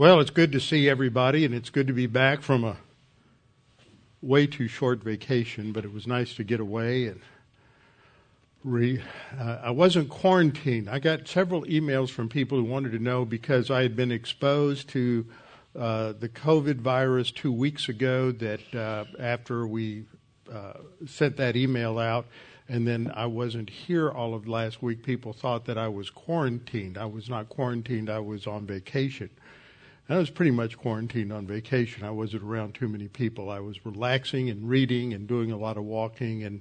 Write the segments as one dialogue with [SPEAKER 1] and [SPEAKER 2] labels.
[SPEAKER 1] Well, it's good to see everybody, and it's good to be back from a way too short vacation, but it was nice to get away and re. Uh, I wasn't quarantined. I got several emails from people who wanted to know because I had been exposed to uh, the COVID virus two weeks ago. That uh, after we uh, sent that email out, and then I wasn't here all of last week, people thought that I was quarantined. I was not quarantined. I was on vacation. I was pretty much quarantined on vacation. I wasn't around too many people. I was relaxing and reading and doing a lot of walking and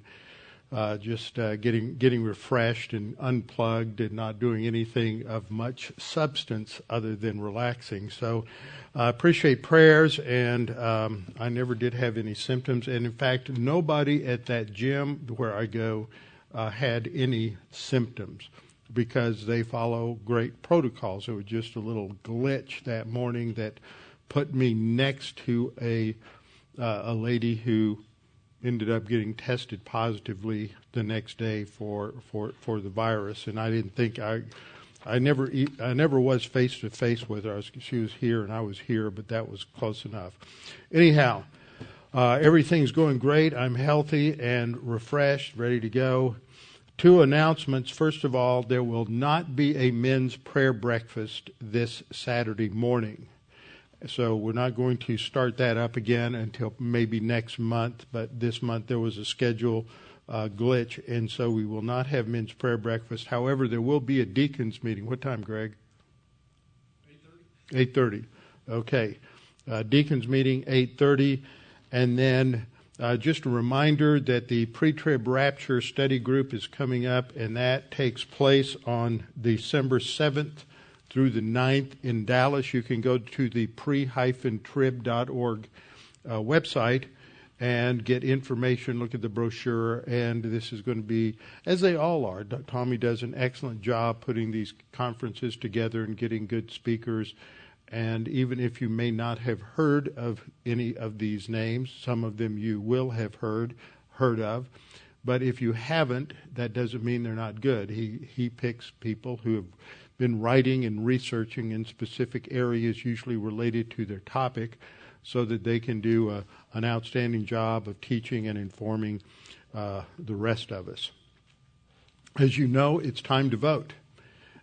[SPEAKER 1] uh, just uh, getting getting refreshed and unplugged and not doing anything of much substance other than relaxing. So I uh, appreciate prayers, and um, I never did have any symptoms. And in fact, nobody at that gym where I go uh, had any symptoms because they follow great protocols. It was just a little glitch that morning that put me next to a uh, a lady who ended up getting tested positively the next day for for for the virus, and I didn't think I. I never, I never was face to face with her. Was, she was here and I was here, but that was close enough. Anyhow, uh, everything's going great. I'm healthy and refreshed, ready to go. Two announcements. First of all, there will not be a men's prayer breakfast this Saturday morning. So we're not going to start that up again until maybe next month. But this month there was a schedule uh, glitch, and so we will not have men's prayer breakfast. However, there will be a deacons meeting. What time, Greg? Eight thirty. Eight thirty. Okay. Uh, deacons meeting eight thirty, and then uh, just a reminder that the pre trib rapture study group is coming up, and that takes place on December 7th through the 9th in Dallas. You can go to the pre trib.org uh, website and get information, look at the brochure, and this is going to be, as they all are. Tommy does an excellent job putting these conferences together and getting good speakers and even if you may not have heard of any of these names, some of them you will have heard heard of. But if you haven't, that doesn't mean they're not good. He he picks people who have been writing and researching in specific areas, usually related to their topic, so that they can do a, an outstanding job of teaching and informing uh, the rest of us. As you know, it's time to vote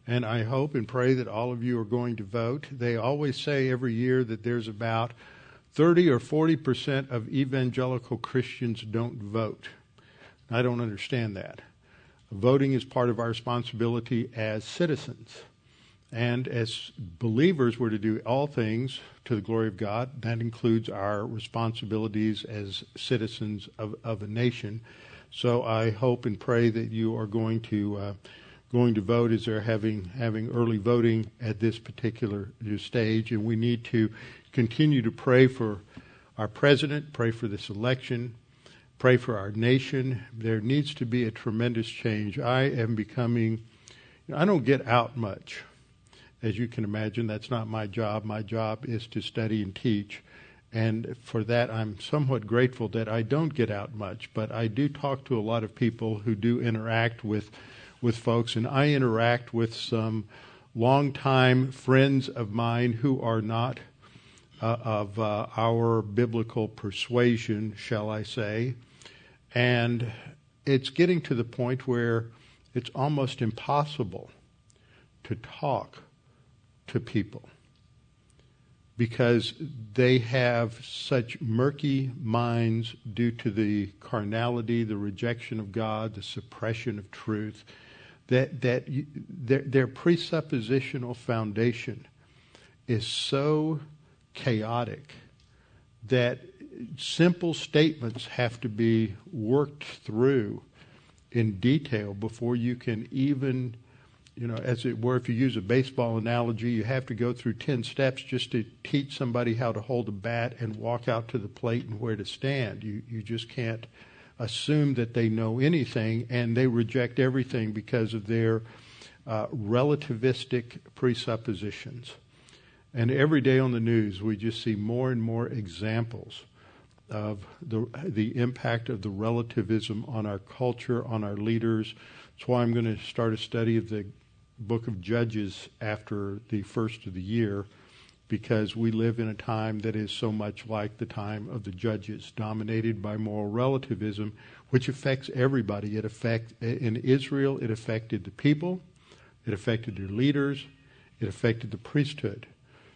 [SPEAKER 1] and I hope and pray that all of you are going to vote. They always say every year that there's about 30 or 40 percent of evangelical Christians don't vote. I don't understand that. Voting is part of our responsibility as citizens. And as believers, we're to do all things to the glory of God. That includes our responsibilities as citizens of, of a nation. So I hope and pray that you are going to. Uh, going to vote is they're having having early voting at this particular stage, and we need to continue to pray for our president, pray for this election, pray for our nation. There needs to be a tremendous change. I am becoming. I don't get out much, as you can imagine. That's not my job. My job is to study and teach. And for that, I'm somewhat grateful that I don't get out much, but I do talk to a lot of people who do interact with with folks, and I interact with some longtime friends of mine who are not uh, of uh, our biblical persuasion, shall I say. And it's getting to the point where it's almost impossible to talk to people because they have such murky minds due to the carnality, the rejection of God, the suppression of truth that that you, their, their presuppositional foundation is so chaotic that simple statements have to be worked through in detail before you can even you know as it were if you use a baseball analogy you have to go through 10 steps just to teach somebody how to hold a bat and walk out to the plate and where to stand. You you just can't assume that they know anything and they reject everything because of their uh, relativistic presuppositions. And every day on the news, we just see more and more examples of the, the impact of the relativism on our culture, on our leaders. That's why I'm going to start a study of the book of Judges after the first of the year because we live in a time that is so much like the time of the judges, dominated by moral relativism, which affects everybody. It affect in Israel, it affected the people, it affected their leaders, it affected the priesthood.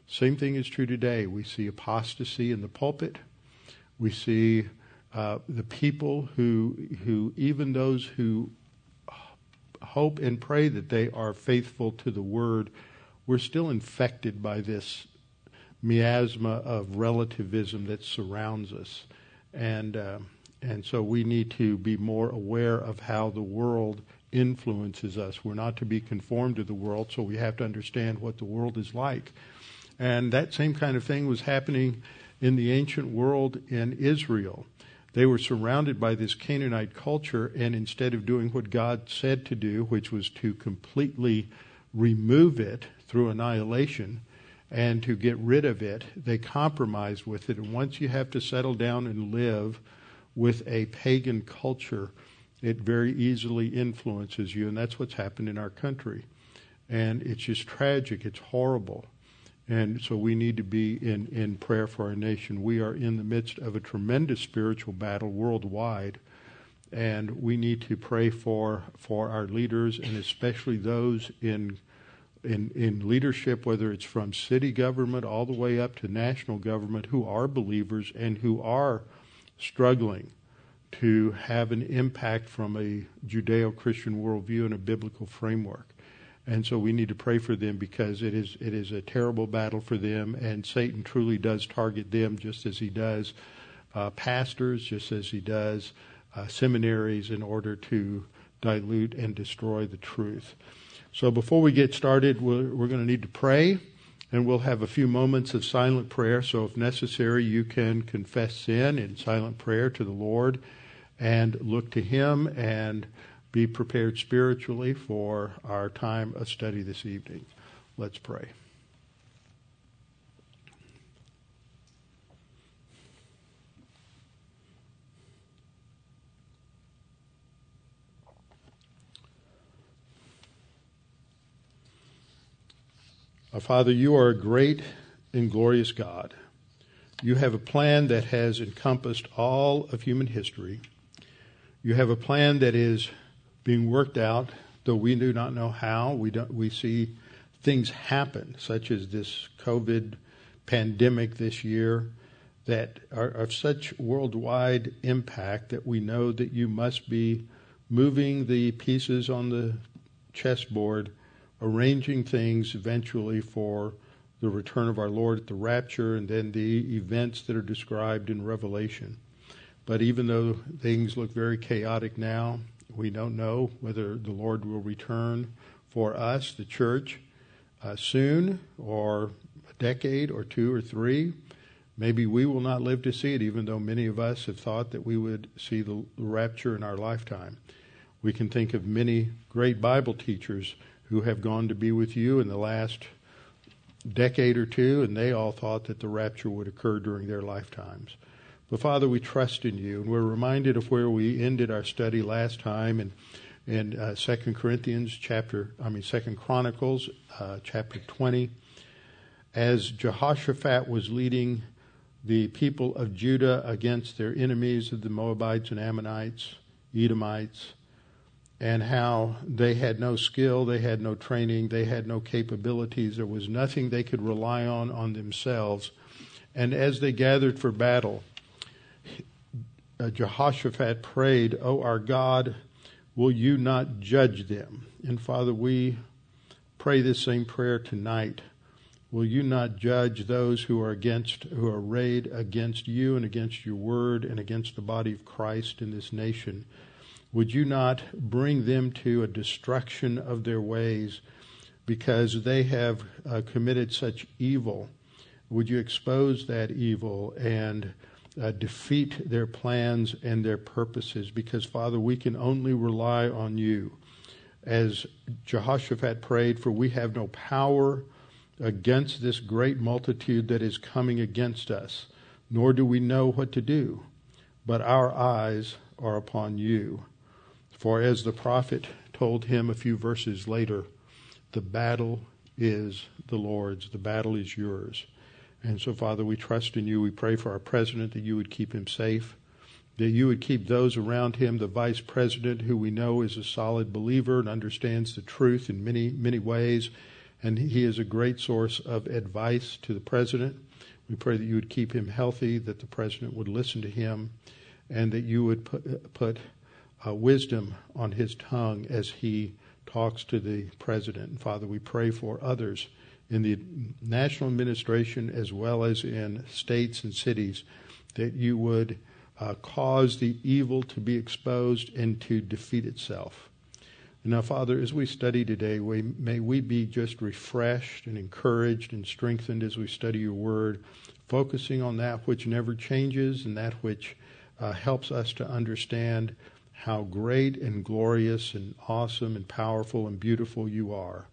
[SPEAKER 1] Same thing is true today. We see apostasy in the pulpit. We see uh, the people who, who, even those who hope and pray that they are faithful to the word, we're still infected by this miasma of relativism that surrounds us. And, uh, and so we need to be more aware of how the world influences us. We're not to be conformed to the world, so we have to understand what the world is like. And that same kind of thing was happening in the ancient world in Israel. They were surrounded by this Canaanite culture, and instead of doing what God said to do, which was to completely remove it through annihilation and to get rid of it, they compromise with it. And once you have to settle down and live with a pagan culture, it very easily influences you, and that's what's happened in our country. And it's just tragic, it's horrible. And so we need to be in, in prayer for our nation. We are in the midst of a tremendous spiritual battle worldwide, and we need to pray for for our leaders and especially those in in in leadership, whether it's from city government all the way up to national government, who are believers and who are struggling to have an impact from a Judeo-Christian worldview and a biblical framework and so we need to pray for them because it is it is a terrible battle for them, and Satan truly does target them just as he does uh, pastors, just as he does uh, seminaries, in order to dilute and destroy the truth. So before we get started, we're, we're going to need to pray, and we'll have a few moments of silent prayer. So if necessary, you can confess sin in silent prayer to the Lord, and look to Him and be prepared spiritually for our time of study this evening. Let's pray. Our Father, you are a great and glorious God. You have a plan that has encompassed all of human history. You have a plan that is being worked out, though we do not know how. We don't. We see things happen, such as this COVID pandemic this year, that are of such worldwide impact that we know that you must be moving the pieces on the chessboard, arranging things eventually for the return of our Lord at the rapture and then the events that are described in Revelation. But even though things look very chaotic now, we don't know whether the Lord will return for us, the church, uh, soon or a decade or two or three. Maybe we will not live to see it, even though many of us have thought that we would see the rapture in our lifetime. We can think of many great Bible teachers who have gone to be with you in the last decade or two, and they all thought that the rapture would occur during their lifetimes. But Father, we trust in you, and we're reminded of where we ended our study last time in in uh, Second Corinthians chapter, I mean Second Chronicles uh, chapter twenty, as Jehoshaphat was leading the people of Judah against their enemies of the Moabites and Ammonites, Edomites, and how they had no skill, they had no training, they had no capabilities, there was nothing they could rely on on themselves. And as they gathered for battle, uh, Jehoshaphat prayed, "O our God, will you not judge them?" And Father, we pray this same prayer tonight. Will you not judge those who are against, who are arrayed against you and against your word and against the body of Christ in this nation? Would you not bring them to a destruction of their ways because they have uh, committed such evil? Would you expose that evil and uh, defeat their plans and their purposes because, Father, we can only rely on you. As Jehoshaphat prayed, for we have no power against this great multitude that is coming against us, nor do we know what to do, but our eyes are upon you. For as the prophet told him a few verses later, the battle is the Lord's, the battle is yours. And so, Father, we trust in you. We pray for our president that you would keep him safe, that you would keep those around him, the vice president, who we know is a solid believer and understands the truth in many, many ways. And he is a great source of advice to the president. We pray that you would keep him healthy, that the president would listen to him, and that you would put, put uh, wisdom on his tongue as he talks to the president. And Father, we pray for others in the national administration as well as in states and cities that you would uh, cause the evil to be exposed and to defeat itself. Now, Father, as we study today, we, may we be just refreshed and encouraged and strengthened as we study your word, focusing on that which never changes and that which uh, helps us to understand how great and glorious and awesome and powerful and beautiful you are.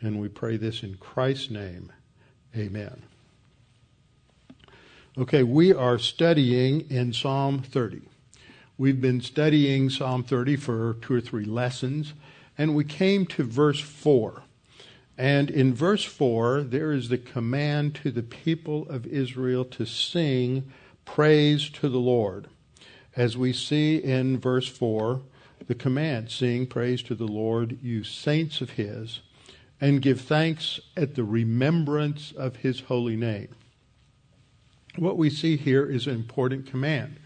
[SPEAKER 1] And we pray this in Christ's name. Amen. Okay, we are studying in Psalm 30. We've been studying Psalm 30 for two or three lessons, and we came to verse 4. And in verse 4, there is the command to the people of Israel to sing praise to the Lord as we see in verse 4, the command sing praise to the Lord, you saints of his, and give thanks at the remembrance of his holy name. What we see here is an important command.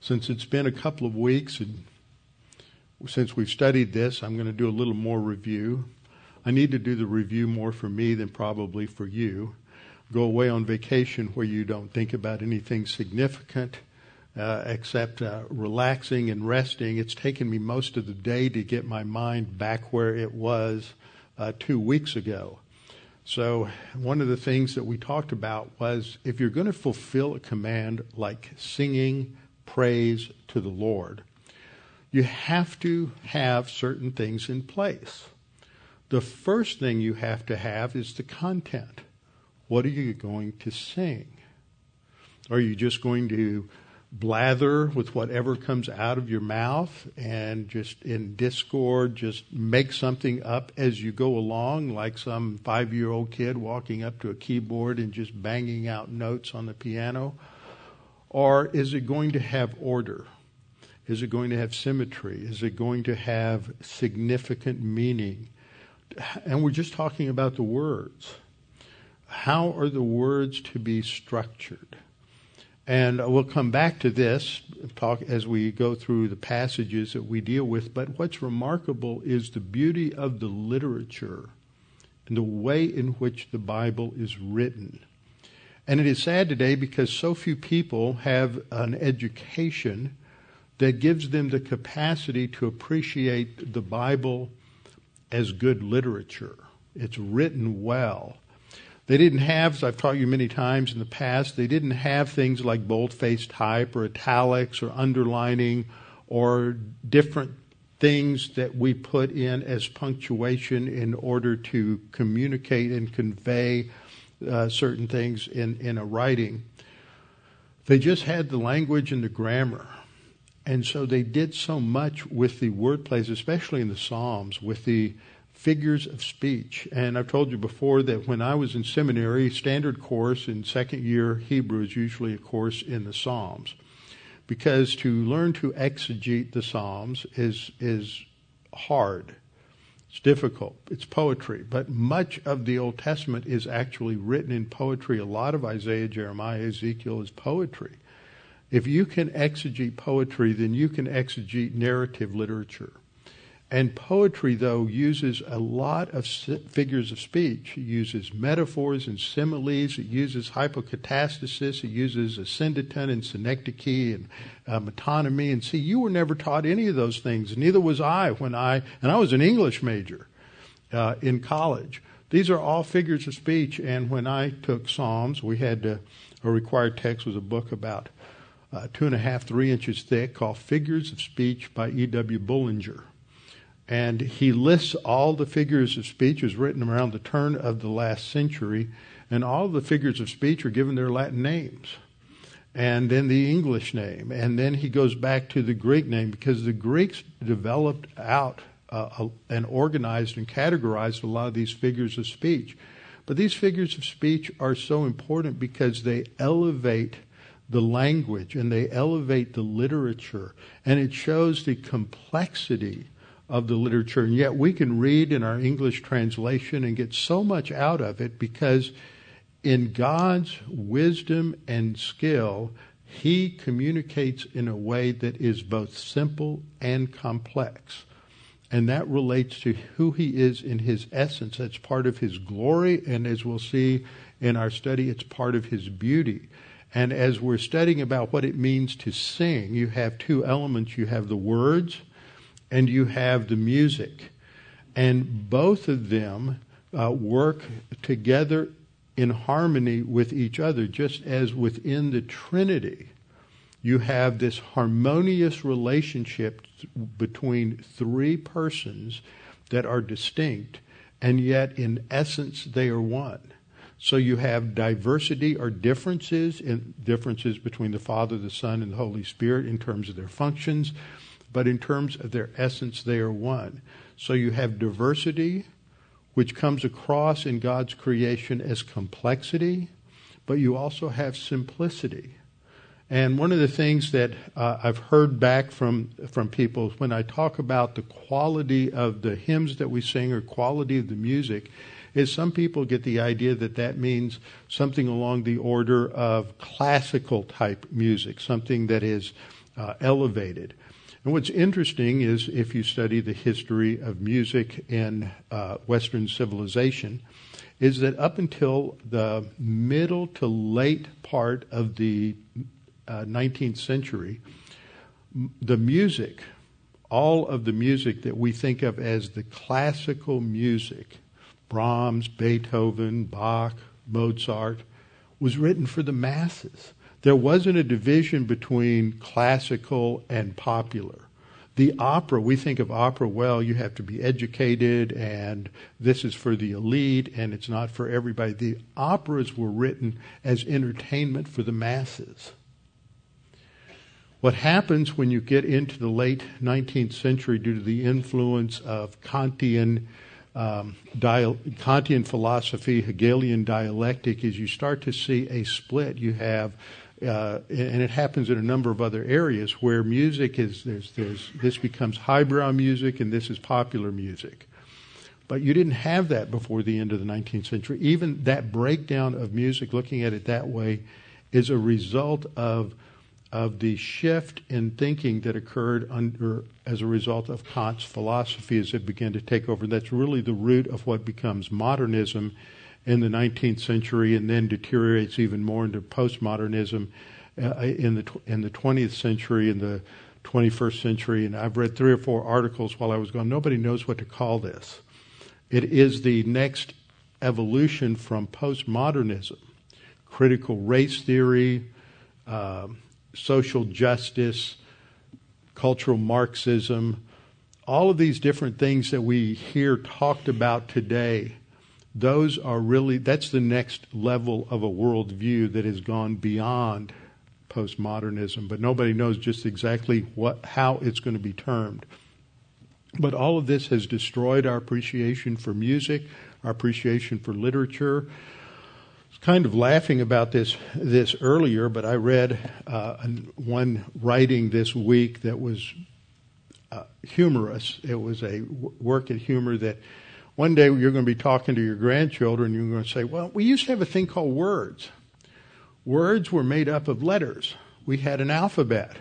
[SPEAKER 1] Since it's been a couple of weeks and since we've studied this, I'm going to do a little more review. I need to do the review more for me than probably for you. Go away on vacation where you don't think about anything significant uh, except uh, relaxing and resting. It's taken me most of the day to get my mind back where it was uh, two weeks ago. So, one of the things that we talked about was if you're going to fulfill a command like singing praise to the Lord, you have to have certain things in place. The first thing you have to have is the content. What are you going to sing? Are you just going to blather with whatever comes out of your mouth and just in discord just make something up as you go along like some five year old kid walking up to a keyboard and just banging out notes on the piano. Or is it going to have order? Is it going to have symmetry? Is it going to have significant meaning? And we're just talking about the words. How are the words to be structured and we'll come back to this talk as we go through the passages that we deal with. But what's remarkable is the beauty of the literature and the way in which the Bible is written. And it is sad today because so few people have an education that gives them the capacity to appreciate the Bible as good literature. It's written well. They didn't have, as I've taught you many times in the past, they didn't have things like bold-face type or italics or underlining or different things that we put in as punctuation in order to communicate and convey uh, certain things in, in a writing. They just had the language and the grammar. And so they did so much with the word plays, especially in the Psalms, with the figures of speech. And I've told you before that when I was in seminary, standard course in second year Hebrew is usually a course in the Psalms. Because to learn to exegete the Psalms is, is hard. It's difficult. It's poetry. But much of the Old Testament is actually written in poetry. A lot of Isaiah, Jeremiah, Ezekiel is poetry. If you can exegete poetry, then you can exegete narrative literature. And poetry, though, uses a lot of figures of speech. It uses metaphors and similes. It uses hypokatastasis. It uses asyndeton and synecdoche and uh, metonymy. And see, you were never taught any of those things. Neither was I when I, and I was an English major uh, in college. These are all figures of speech. And when I took Psalms, we had to, a required text was a book about uh, two and a half, three inches thick called Figures of Speech by E.W. Bullinger and he lists all the figures of speech as written around the turn of the last century, and all the figures of speech are given their Latin names, and then the English name, and then he goes back to the Greek name because the Greeks developed out uh, and organized and categorized a lot of these figures of speech. But these figures of speech are so important because they elevate the language and they elevate the literature and it shows the complexity of the literature. And yet we can read in our English translation and get so much out of it because in God's wisdom and skill, He communicates in a way that is both simple and complex. And that relates to who He is in His essence. That's part of His glory. And as we'll see in our study, it's part of His beauty. And as we're studying about what it means to sing, you have two elements. You have the words and you have the music. And both of them uh, work together in harmony with each other, just as within the Trinity, you have this harmonious relationship between three persons that are distinct, and yet in essence they are one. So you have diversity or differences in differences between the Father, the Son, and the Holy Spirit in terms of their functions, but in terms of their essence, they are one. So you have diversity, which comes across in God's creation as complexity, but you also have simplicity. And one of the things that uh, I've heard back from from people when I talk about the quality of the hymns that we sing or quality of the music, is some people get the idea that that means something along the order of classical type music, something that is uh, elevated. And what's interesting is if you study the history of music in uh, Western civilization, is that up until the middle to late part of the uh, 19th century, the music, all of the music that we think of as the classical music, Brahms, Beethoven, Bach, Mozart, was written for the masses. There wasn't a division between classical and popular. The opera, we think of opera, well, you have to be educated and this is for the elite and it's not for everybody. The operas were written as entertainment for the masses. What happens when you get into the late 19th century due to the influence of Kantian um, Kantian philosophy, Hegelian dialectic, is you start to see a split. You have uh, and it happens in a number of other areas where music is there's there's this becomes highbrow music and this is popular music. But you didn't have that before the end of the 19th century. Even that breakdown of music, looking at it that way, is a result of of the shift in thinking that occurred under as a result of Kant's philosophy as it began to take over. That's really the root of what becomes modernism in the 19th century and then deteriorates even more into postmodernism uh, in the in the 20th century in the 21st century. And I've read three or four articles while I was gone. Nobody knows what to call this. It is the next evolution from postmodernism critical race theory uh, social justice cultural marxism all of these different things that we hear talked about today those are really, that's the next level of a worldview that has gone beyond postmodernism, but nobody knows just exactly what, how it's going to be termed. But all of this has destroyed our appreciation for music, our appreciation for literature. I was kind of laughing about this this earlier, but I read uh, one writing this week that was uh, humorous. It was a work in humor that one day you're going to be talking to your grandchildren, you're going to say, Well, we used to have a thing called words. Words were made up of letters, we had an alphabet.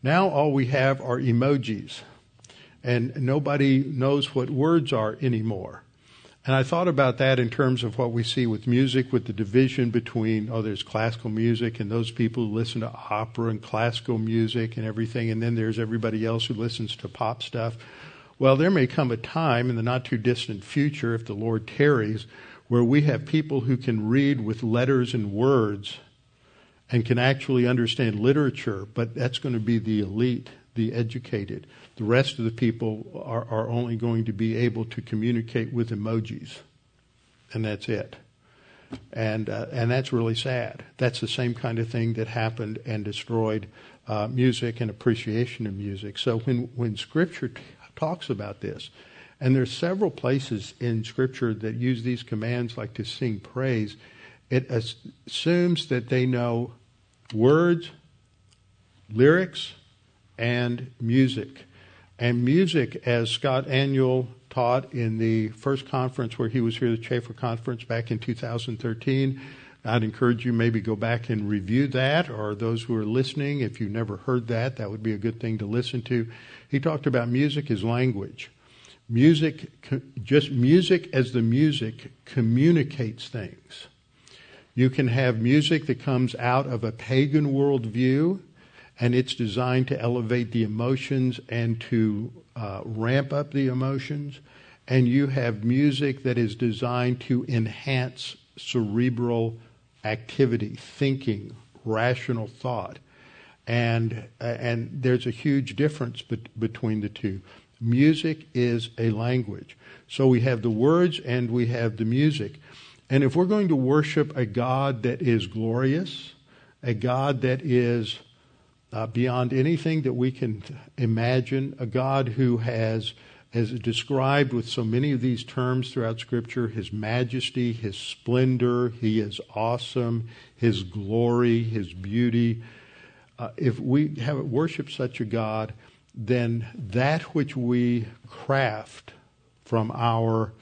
[SPEAKER 1] Now all we have are emojis, and nobody knows what words are anymore. And I thought about that in terms of what we see with music, with the division between, oh, there's classical music and those people who listen to opera and classical music and everything, and then there's everybody else who listens to pop stuff. Well, there may come a time in the not too distant future, if the Lord tarries, where we have people who can read with letters and words and can actually understand literature, but that's going to be the elite, the educated. The rest of the people are, are only going to be able to communicate with emojis, and that's it. And, uh, and that's really sad. That's the same kind of thing that happened and destroyed uh, music and appreciation of music. So when, when Scripture talks about this. And there's several places in Scripture that use these commands, like to sing praise. It assumes that they know words, lyrics, and music. And music, as Scott Aniol taught in the first conference where he was here, the Chafer Conference back in 2013, I'd encourage you maybe go back and review that, or those who are listening, if you've never heard that, that would be a good thing to listen to. He talked about music as language. Music, just music as the music communicates things. You can have music that comes out of a pagan worldview, and it's designed to elevate the emotions and to uh, ramp up the emotions. And you have music that is designed to enhance cerebral activity, thinking, rational thought. And, and there's a huge difference be- between the two. Music is a language. So we have the words and we have the music. And if we're going to worship a God that is glorious, a God that is uh, beyond anything that we can imagine, a God who has as described with so many of these terms throughout Scripture His majesty, His splendor, He is awesome, His glory, His beauty. Uh, if we have worship such a God, then that which we craft from our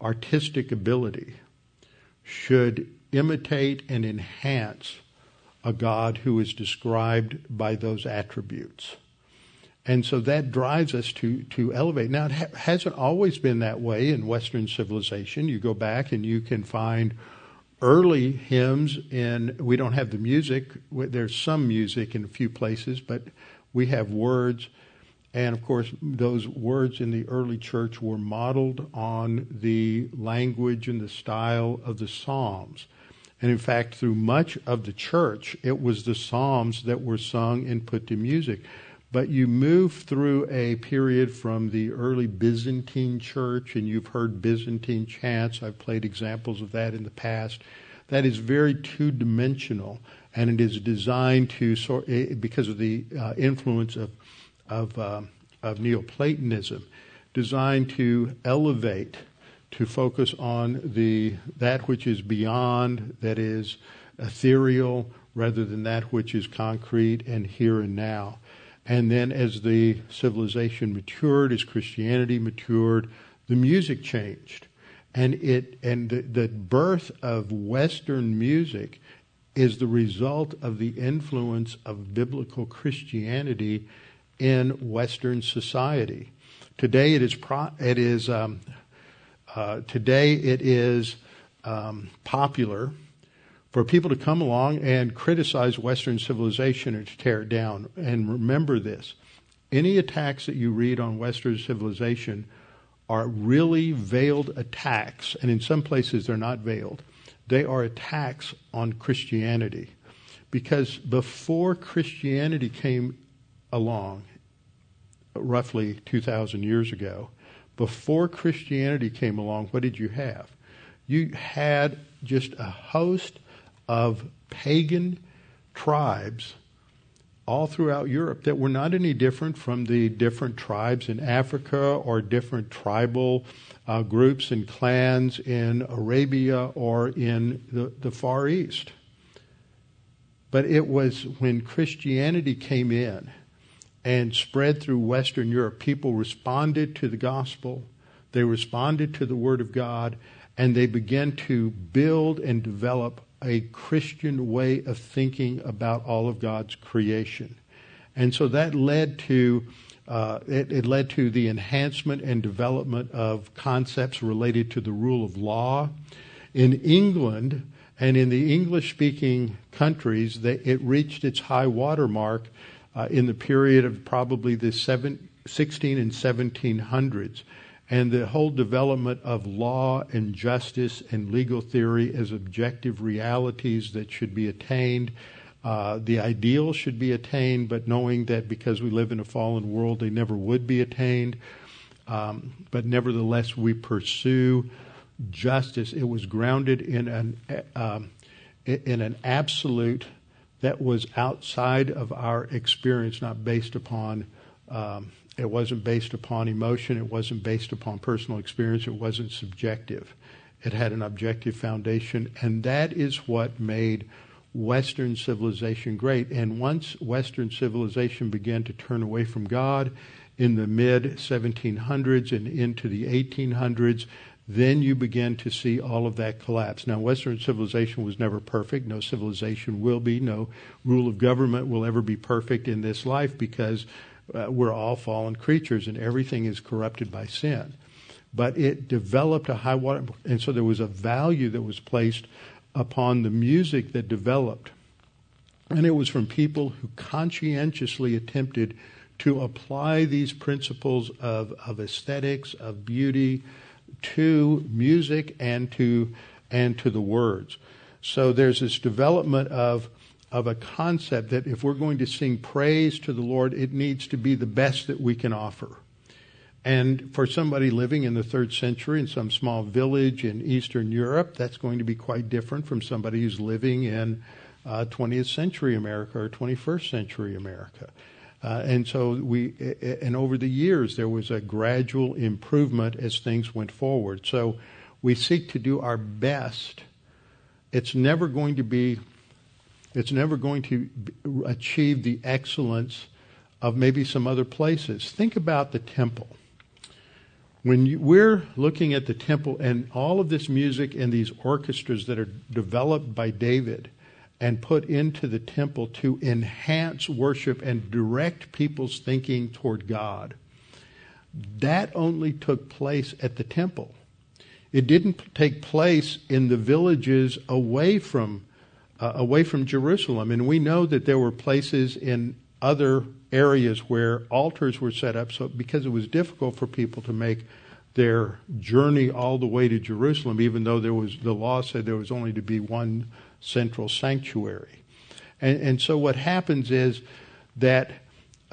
[SPEAKER 1] artistic ability should imitate and enhance a God who is described by those attributes. And so that drives us to, to elevate. Now, it ha- hasn't always been that way in Western civilization. You go back and you can find early hymns in, we don't have the music, there's some music in a few places, but we have words. And of course, those words in the early church were modeled on the language and the style of the Psalms. And in fact, through much of the church, it was the Psalms that were sung and put to music. But you move through a period from the early Byzantine church, and you've heard Byzantine chants. I've played examples of that in the past. That is very two dimensional, and it is designed to, eh, because of the uh, influence of, of, uh, of Neoplatonism, designed to elevate, to focus on the that which is beyond, that is ethereal, rather than that which is concrete and here and now. And then as the civilization matured, as Christianity matured, the music changed. And it and the, the birth of Western music is the result of the influence of biblical Christianity in Western society. Today it is pro, it is um, uh, today it is um, popular for people to come along and criticize Western civilization and to tear it down. And remember this any attacks that you read on Western civilization are really veiled attacks, and in some places they're not veiled. They are attacks on Christianity. Because before Christianity came along, roughly 2,000 years ago, before Christianity came along, what did you have? You had just a host of pagan tribes all throughout Europe that were not any different from the different tribes in Africa or different tribal uh, groups and clans in Arabia or in the, the Far East. But it was when Christianity came in and spread through Western Europe, people responded to the gospel, they responded to the Word of God, and they began to build and develop a Christian way of thinking about all of God's creation. And so that led to uh, it, it, led to the enhancement and development of concepts related to the rule of law. In England and in the English speaking countries, they, it reached its high water mark uh, in the period of probably the seven, 16 and 1700s and the whole development of law and justice and legal theory as objective realities that should be attained. Uh, the ideal should be attained, but knowing that because we live in a fallen world, they never would be attained. Um, but nevertheless, we pursue justice. It was grounded in an um, in an absolute that was outside of our experience, not based upon um, It wasn't based upon emotion. It wasn't based upon personal experience. It wasn't subjective. It had an objective foundation, and that is what made Western civilization great. And once Western civilization began to turn away from God in the mid 1700s and into the 1800s, then you begin to see all of that collapse. Now, Western civilization was never perfect. No civilization will be. No rule of government will ever be perfect in this life because uh, we're all fallen creatures and everything is corrupted by sin. But it developed a high water, and so there was a value that was placed upon the music that developed. And it was from people who conscientiously attempted to apply these principles of, of aesthetics, of beauty, to music and to and to the words. So there's this development of of a concept that if we're going to sing praise to the Lord, it needs to be the best that we can offer. And for somebody living in the third century in some small village in Eastern Europe, that's going to be quite different from somebody who's living in uh, 20th century America or 21st century America. Uh, and so we, and over the years, there was a gradual improvement as things went forward. So we seek to do our best. It's never going to be, it's never going to achieve the excellence of maybe some other places. Think about the temple. When you, we're looking at the temple and all of this music and these orchestras that are developed by David, and put into the temple to enhance worship and direct people's thinking toward God. That only took place at the temple. It didn't take place in the villages away from uh, away from Jerusalem. And we know that there were places in other areas where altars were set up so because it was difficult for people to make their journey all the way to Jerusalem, even though there was the law said there was only to be one central sanctuary. And, and so what happens is that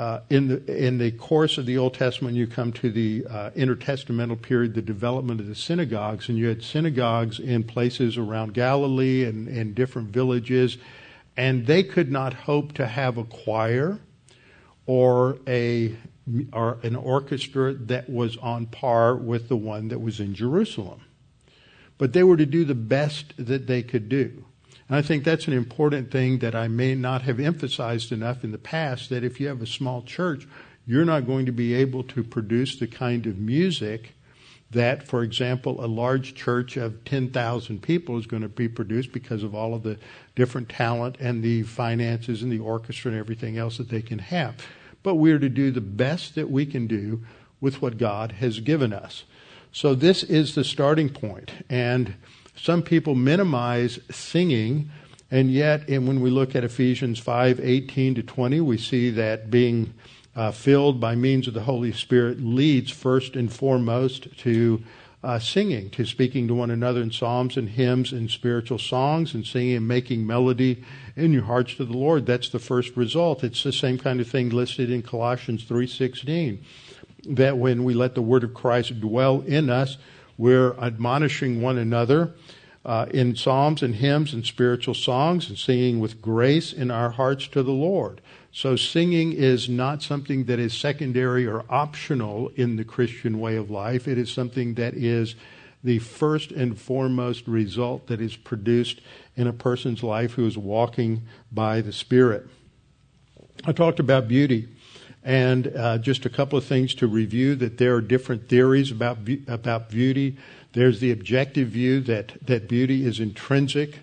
[SPEAKER 1] uh, in the in the course of the Old Testament, you come to the uh, intertestamental period, the development of the synagogues, and you had synagogues in places around Galilee and in different villages, and they could not hope to have a choir or a or an orchestra that was on par with the one that was in Jerusalem. But they were to do the best that they could do. And I think that's an important thing that I may not have emphasized enough in the past that if you have a small church, you're not going to be able to produce the kind of music that, for example, a large church of 10,000 people is going to be produced because of all of the different talent and the finances and the orchestra and everything else that they can have. But we are to do the best that we can do with what God has given us. So this is the starting point. And some people minimize singing, and yet, and when we look at Ephesians 5 18 to 20, we see that being uh, filled by means of the Holy Spirit leads first and foremost to uh, singing, to speaking to one another in psalms and hymns and spiritual songs, and singing and making melody in your hearts to the Lord. That's the first result. It's the same kind of thing listed in Colossians 3:16, that when we let the word of Christ dwell in us, we're admonishing one another uh, in psalms and hymns and spiritual songs and singing with grace in our hearts to the Lord. So singing is not something that is secondary or optional in the Christian way of life. It is something that is the first and foremost result that is produced in a person's life who is walking by the Spirit. I talked about beauty. And uh, just a couple of things to review that there are different theories about, about beauty. There's the objective view that, that beauty is intrinsic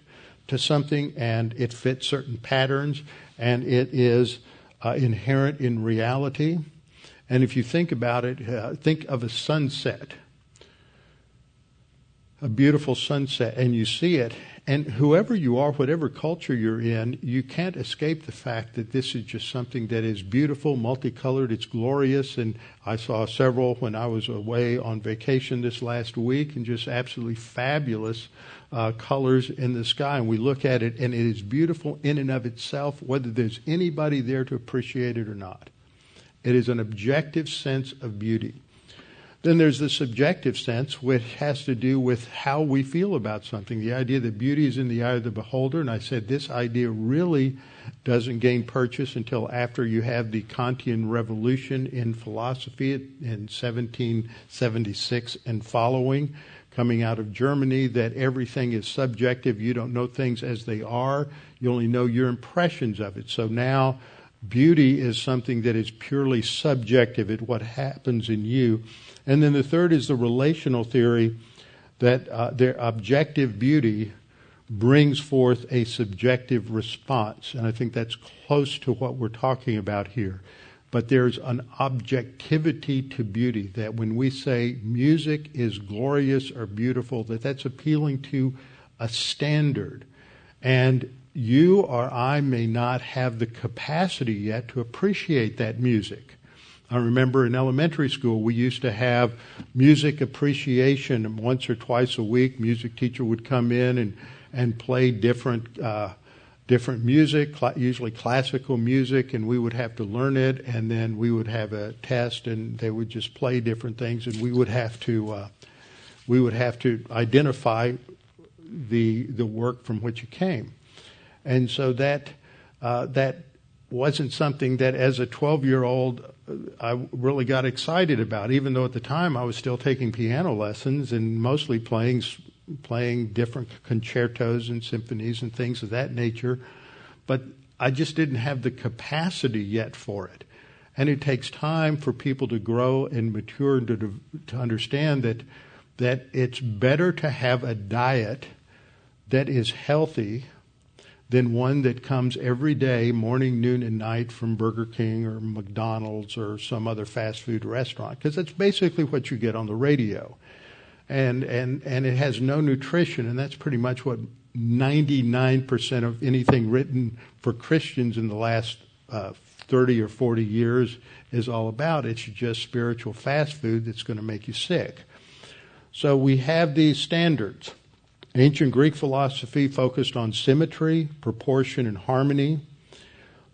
[SPEAKER 1] to something and it fits certain patterns and it is uh, inherent in reality. And if you think about it, uh, think of a sunset, a beautiful sunset, and you see it, and whoever you are, whatever culture you're in, you can't escape the fact that this is just something that is beautiful, multicolored, it's glorious. And I saw several when I was away on vacation this last week, and just absolutely fabulous uh, colors in the sky. And we look at it, and it is beautiful in and of itself, whether there's anybody there to appreciate it or not. It is an objective sense of beauty. Then there's the subjective sense, which has to do with how we feel about something. The idea that beauty is in the eye of the beholder. And I said this idea really doesn't gain purchase until after you have the Kantian revolution in philosophy in 1776 and following, coming out of Germany, that everything is subjective. You don't know things as they are, you only know your impressions of it. So now, beauty is something that is purely subjective at what happens in you. And then the third is the relational theory that uh, their objective beauty brings forth a subjective response. And I think that's close to what we're talking about here. But there's an objectivity to beauty that when we say music is glorious or beautiful, that that's appealing to a standard. And you or I may not have the capacity yet to appreciate that music. I remember in elementary school, we used to have music appreciation once or twice a week. Music teacher would come in and, and play different, uh, different music, usually classical music, and we would have to learn it, and then we would have a test, and they would just play different things, and we would have to, uh, we would have to identify the, the work from which it came. And so that, uh, that wasn't something that as a 12 year old I really got excited about, even though at the time I was still taking piano lessons and mostly playing playing different concertos and symphonies and things of that nature. But I just didn't have the capacity yet for it. And it takes time for people to grow and mature and to, to understand that, that it's better to have a diet that is healthy than one that comes every day, morning, noon, and night from Burger King or McDonald's or some other fast food restaurant, because that's basically what you get on the radio. And, and, and it has no nutrition, and that's pretty much what 99% of anything written for Christians in the last uh, 30 or 40 years is all about. It's just spiritual fast food that's going to make you sick. So we have these standards. Ancient Greek philosophy focused on symmetry, proportion, and harmony.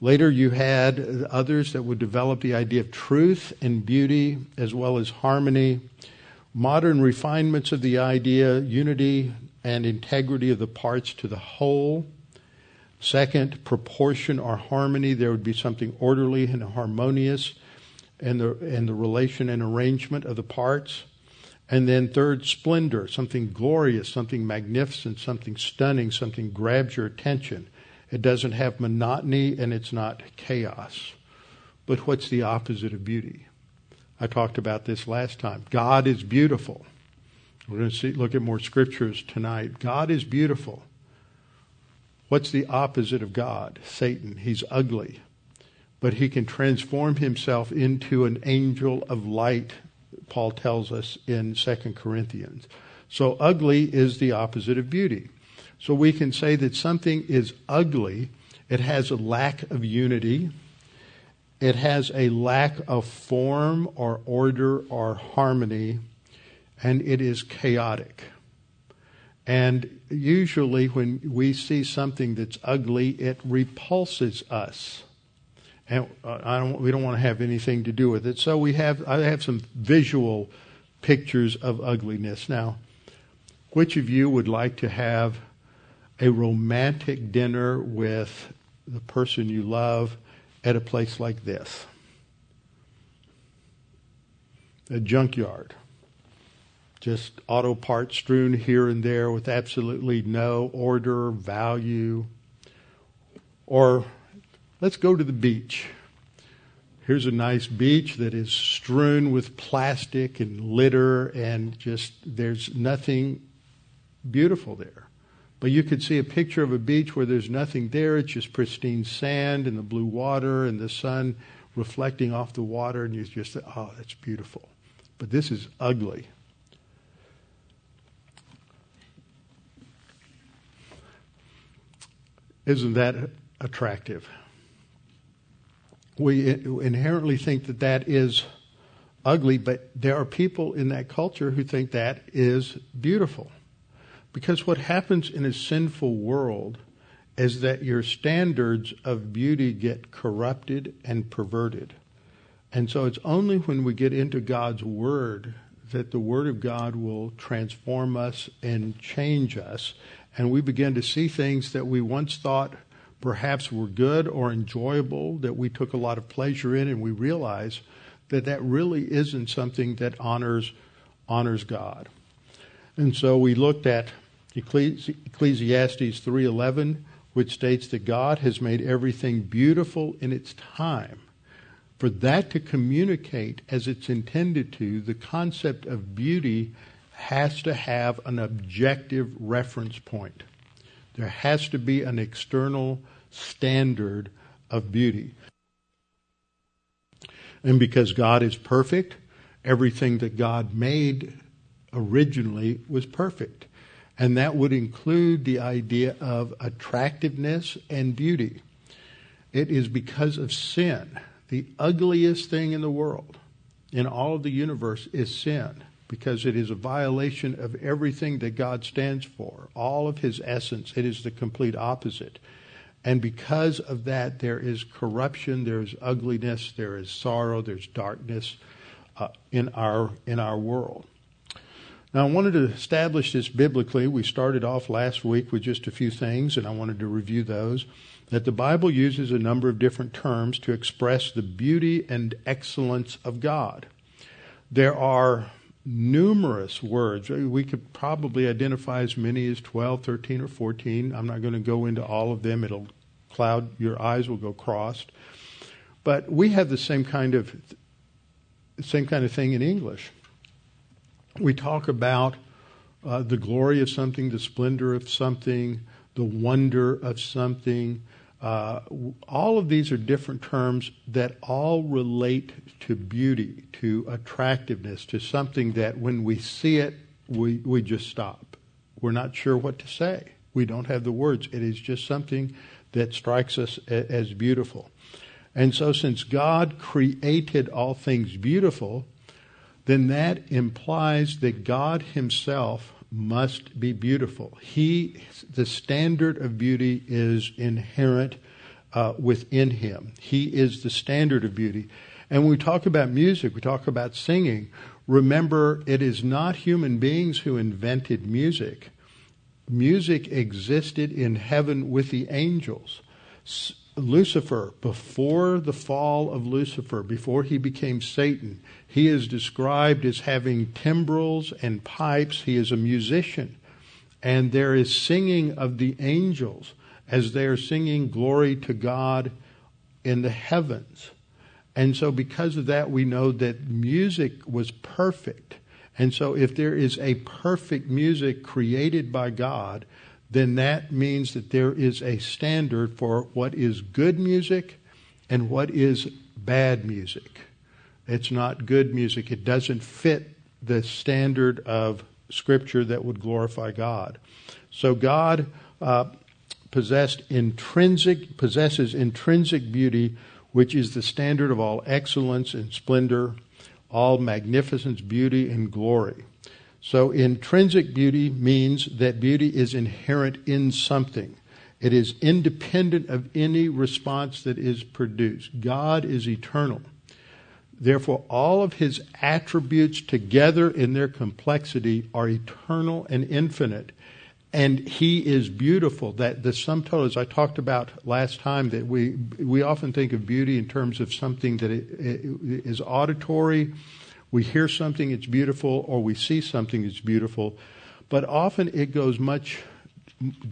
[SPEAKER 1] Later, you had others that would develop the idea of truth and beauty as well as harmony. Modern refinements of the idea, unity and integrity of the parts to the whole. Second, proportion or harmony. There would be something orderly and harmonious in the, in the relation and arrangement of the parts. And then third, splendor, something glorious, something magnificent, something stunning, something grabs your attention. It doesn't have monotony and it's not chaos. But what's the opposite of beauty? I talked about this last time. God is beautiful. We're going to see, look at more scriptures tonight. God is beautiful. What's the opposite of God? Satan. He's ugly. But he can transform himself into an angel of light Paul tells us in 2 Corinthians. So ugly is the opposite of beauty. So we can say that something is ugly, it has a lack of unity, it has a lack of form or order or harmony, and it is chaotic. And usually, when we see something that's ugly, it repulses us and uh, don't, we don't want to have anything to do with it. So we have, I have some visual pictures of ugliness. Now, which of you would like to have a romantic dinner with the person you love at a place like this? A junkyard. Just auto parts strewn here and there with absolutely no order, value. Or Let's go to the beach. Here's a nice beach that is strewn with plastic and litter, and just there's nothing beautiful there. But you could see a picture of a beach where there's nothing there. It's just pristine sand and the blue water and the sun reflecting off the water, and you just, oh, that's beautiful. But this is ugly. Isn't that attractive? We inherently think that that is ugly, but there are people in that culture who think that is beautiful. Because what happens in a sinful world is that your standards of beauty get corrupted and perverted. And so it's only when we get into God's Word that the Word of God will transform us and change us, and we begin to see things that we once thought perhaps were good or enjoyable, that we took a lot of pleasure in, and we realize that that really isn't something that honors honors God. And so we looked at Ecclesiastes 3:11 which states that God has made everything beautiful in its time. For that to communicate as it's intended to, the concept of beauty has to have an objective reference point. There has to be an external standard of beauty. And because God is perfect, everything that God made originally was perfect. And that would include the idea of attractiveness and beauty. It is because of sin. The ugliest thing in the world, in all of the universe, is sin because it is a violation of everything that God stands for, all of his essence. It is the complete opposite. And because of that, there is corruption, there is ugliness, there is sorrow, there's darkness uh, in our in our world. Now, I wanted to establish this biblically. We started off last week with just a few things, and I wanted to review those. That the Bible uses a number of different terms to express the beauty and excellence of God. There are numerous words. We could probably identify as many as 12, 13, or 14. I'm not going to go into all of them. It'll cloud, your eyes will go crossed. But we have the same kind of same kind of thing in English we talk about uh, the glory of something, the splendor of something, the wonder of something. Uh, all of these are different terms that all relate to beauty, to attractiveness, to something that when we see it, we, we just stop. We're not sure what to say. We don't have the words. It is just something that strikes us as beautiful. And so, since God created all things beautiful, then that implies that God Himself must be beautiful. He, the standard of beauty is inherent uh, within Him. He is the standard of beauty. And when we talk about music, we talk about singing. Remember, it is not human beings who invented music. Music existed in heaven with the angels. Lucifer, before the fall of Lucifer, before he became Satan, he is described as having timbrels and pipes. He is a musician. And there is singing of the angels as they are singing glory to God in the heavens. And so, because of that, we know that music was perfect. And so, if there is a perfect music created by God, then that means that there is a standard for what is good music and what is bad music. It's not good music. It doesn't fit the standard of Scripture that would glorify God. So God uh, possessed intrinsic possesses intrinsic beauty, which is the standard of all excellence and splendor, all magnificence, beauty, and glory. So intrinsic beauty means that beauty is inherent in something. It is independent of any response that is produced. God is eternal. Therefore, all of his attributes together in their complexity are eternal and infinite. And he is beautiful. That the sum total, as I talked about last time, that we we often think of beauty in terms of something that is auditory we hear something, it's beautiful, or we see something, it's beautiful. But often it goes much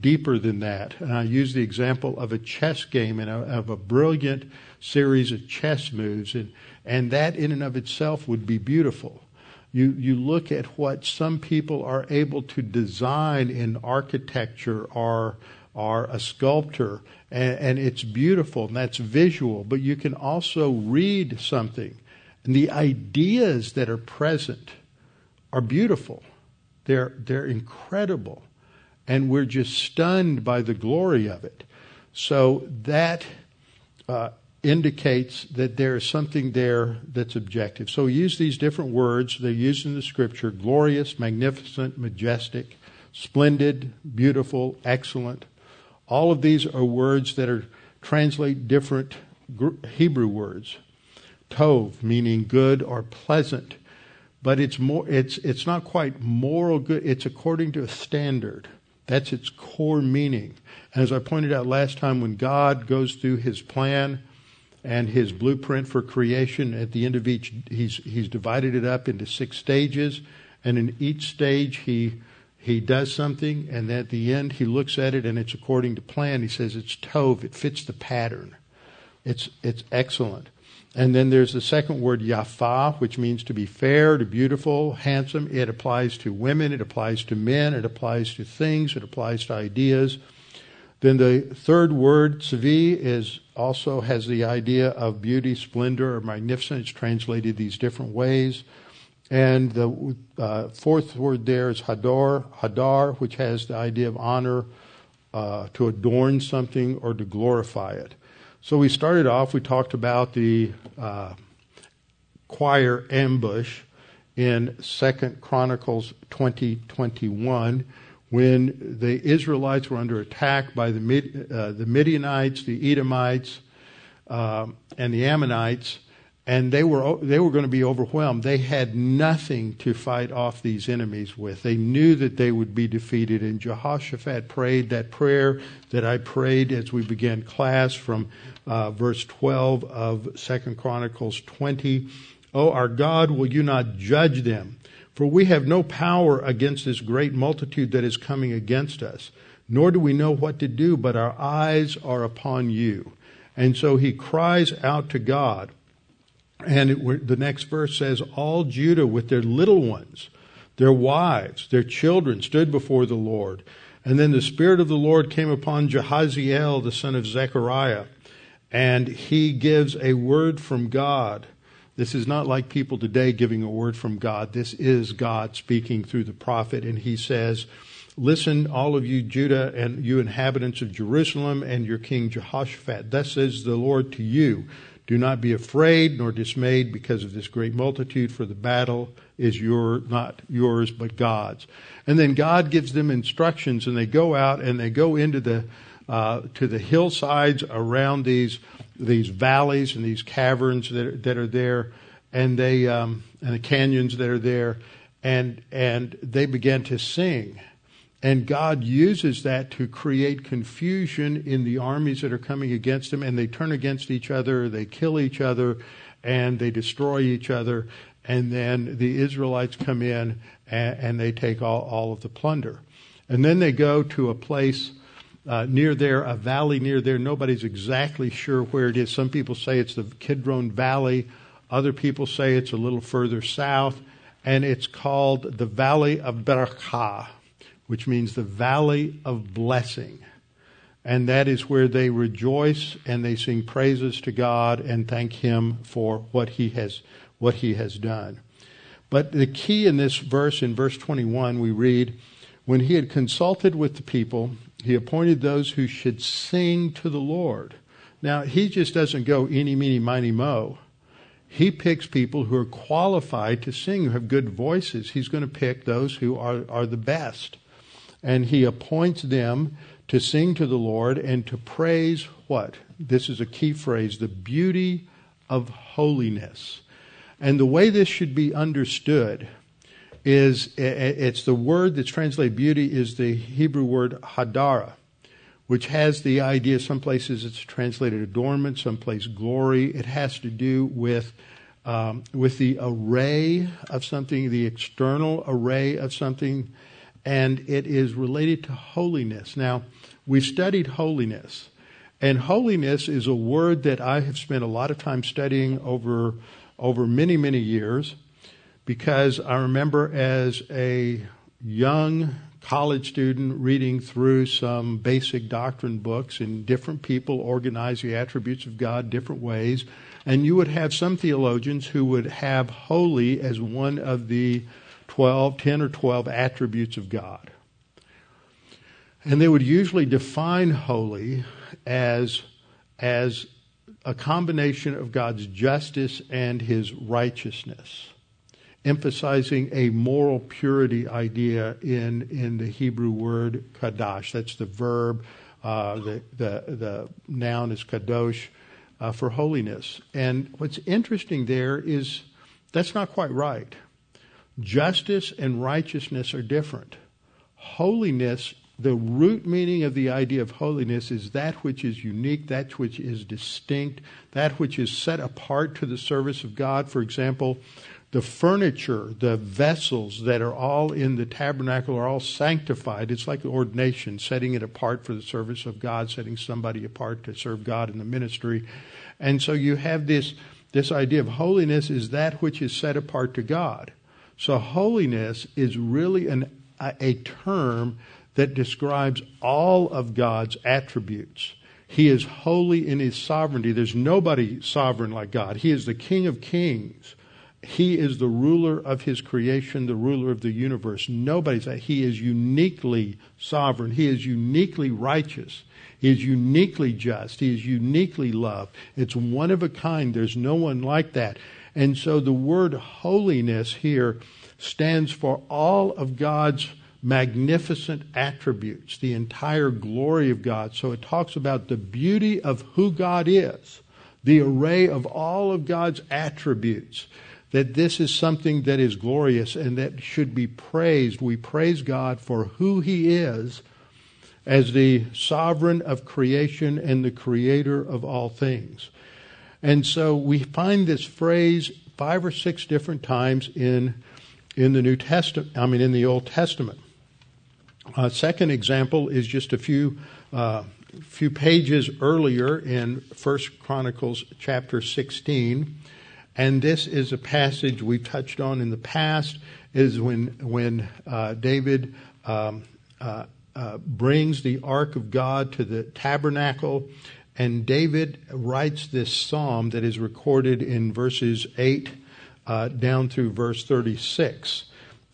[SPEAKER 1] deeper than that. And I use the example of a chess game and of a brilliant series of chess moves, and, and that in and of itself would be beautiful. You, you look at what some people are able to design in architecture or, or a sculptor, and, and it's beautiful, and that's visual, but you can also read something and the ideas that are present are beautiful. They're, they're incredible. And we're just stunned by the glory of it. So that uh, indicates that there is something there that's objective. So use these different words. They're used in the scripture glorious, magnificent, majestic, splendid, beautiful, excellent. All of these are words that are translate different Hebrew words tov, meaning good or pleasant. but it's more it's it's not quite moral good it's according to a standard that's its core meaning and as i pointed out last time when god goes through his plan and his blueprint for creation. At the end of each he's he's divided it up into six stages and in each stage he he does something and at the end he looks at it and it's according to plan. He says it's tov. It fits the pattern. It's it's excellent. And then there's the second word, yafa, which means to be fair, to beautiful, handsome. It applies to women, it applies to men, it applies to things, it applies to ideas. Then the third word, savi, is also has the idea of beauty, splendor, or magnificence. It's translated these different ways. And the uh, fourth word there is hadar, hadar, which has the idea of honor, uh, to adorn something or to glorify it. So we started off, we talked about the uh, choir ambush in Second Chronicles 2021 when the Israelites were under attack by the, uh, the Midianites, the Edomites, um, and the Ammonites and they were they were going to be overwhelmed. They had nothing to fight off these enemies with. They knew that they would be defeated. And Jehoshaphat prayed that prayer that I prayed as we began class from uh, verse 12 of Second Chronicles 20. Oh, our God, will you not judge them? For we have no power against this great multitude that is coming against us, nor do we know what to do, but our eyes are upon you. And so he cries out to God. And it, the next verse says, All Judah with their little ones, their wives, their children stood before the Lord. And then the Spirit of the Lord came upon Jahaziel, the son of Zechariah, and he gives a word from God. This is not like people today giving a word from God. This is God speaking through the prophet, and he says, Listen, all of you Judah and you inhabitants of Jerusalem and your king Jehoshaphat. Thus says the Lord to you do not be afraid nor dismayed because of this great multitude, for the battle is your, not yours, but God's. And then God gives them instructions and they go out and they go into the, uh, to the hillsides around these, these valleys and these caverns that, are, that are there and they, um, and the canyons that are there and, and they began to sing and God uses that to create confusion in the armies that are coming against them, and they turn against each other, they kill each other, and they destroy each other. And then the Israelites come in and, and they take all, all of the plunder. And then they go to a place uh, near there, a valley near there. Nobody's exactly sure where it is. Some people say it's the Kidron Valley. Other people say it's a little further south. And it's called the Valley of Berakah which means the valley of blessing. And that is where they rejoice and they sing praises to God and thank Him for what He has, what He has done. But the key in this verse, in verse 21, we read, When he had consulted with the people, he appointed those who should sing to the Lord. Now, he just doesn't go eeny, meeny, miny, mo. He picks people who are qualified to sing, who have good voices. He's going to pick those who are, are the best and he appoints them to sing to the Lord and to praise what? This is a key phrase the beauty of holiness. And the way this should be understood is it's the word that's translated beauty is the Hebrew word hadara, which has the idea, some places it's translated adornment, some place glory. It has to do with um, with the array of something, the external array of something and it is related to holiness. Now, we studied holiness, and holiness is a word that I have spent a lot of time studying over over many many years, because I remember as a young college student reading through some basic doctrine books, and different people organize the attributes of God different ways. And you would have some theologians who would have holy as one of the 12, 10 or 12 attributes of God. And they would usually define holy as, as a combination of God's justice and his righteousness, emphasizing a moral purity idea in, in the Hebrew word kadosh. That's the verb, uh, the, the, the noun is kadosh uh, for holiness. And what's interesting there is that's not quite right. Justice and righteousness are different. Holiness, the root meaning of the idea of holiness is that which is unique, that which is distinct, that which is set apart to the service of God. For example, the furniture, the vessels that are all in the tabernacle are all sanctified. It's like ordination, setting it apart for the service of God, setting somebody apart to serve God in the ministry. And so you have this, this idea of holiness is that which is set apart to God. So holiness is really an, a, a term that describes all of God's attributes. He is holy in his sovereignty. There's nobody sovereign like God. He is the King of kings. He is the ruler of his creation, the ruler of the universe. Nobody's that. He is uniquely sovereign. He is uniquely righteous. He is uniquely just. He is uniquely loved. It's one of a kind. There's no one like that. And so the word holiness here stands for all of God's magnificent attributes, the entire glory of God. So it talks about the beauty of who God is, the array of all of God's attributes that this is something that is glorious and that should be praised. We praise God for who He is as the sovereign of creation and the creator of all things. And so we find this phrase five or six different times in, in the New Testament, I mean, in the Old Testament. A second example is just a few, uh, few pages earlier in First Chronicles chapter 16 and this is a passage we've touched on in the past, is when, when uh, David um, uh, uh, brings the ark of God to the tabernacle. And David writes this psalm that is recorded in verses 8 uh, down through verse 36.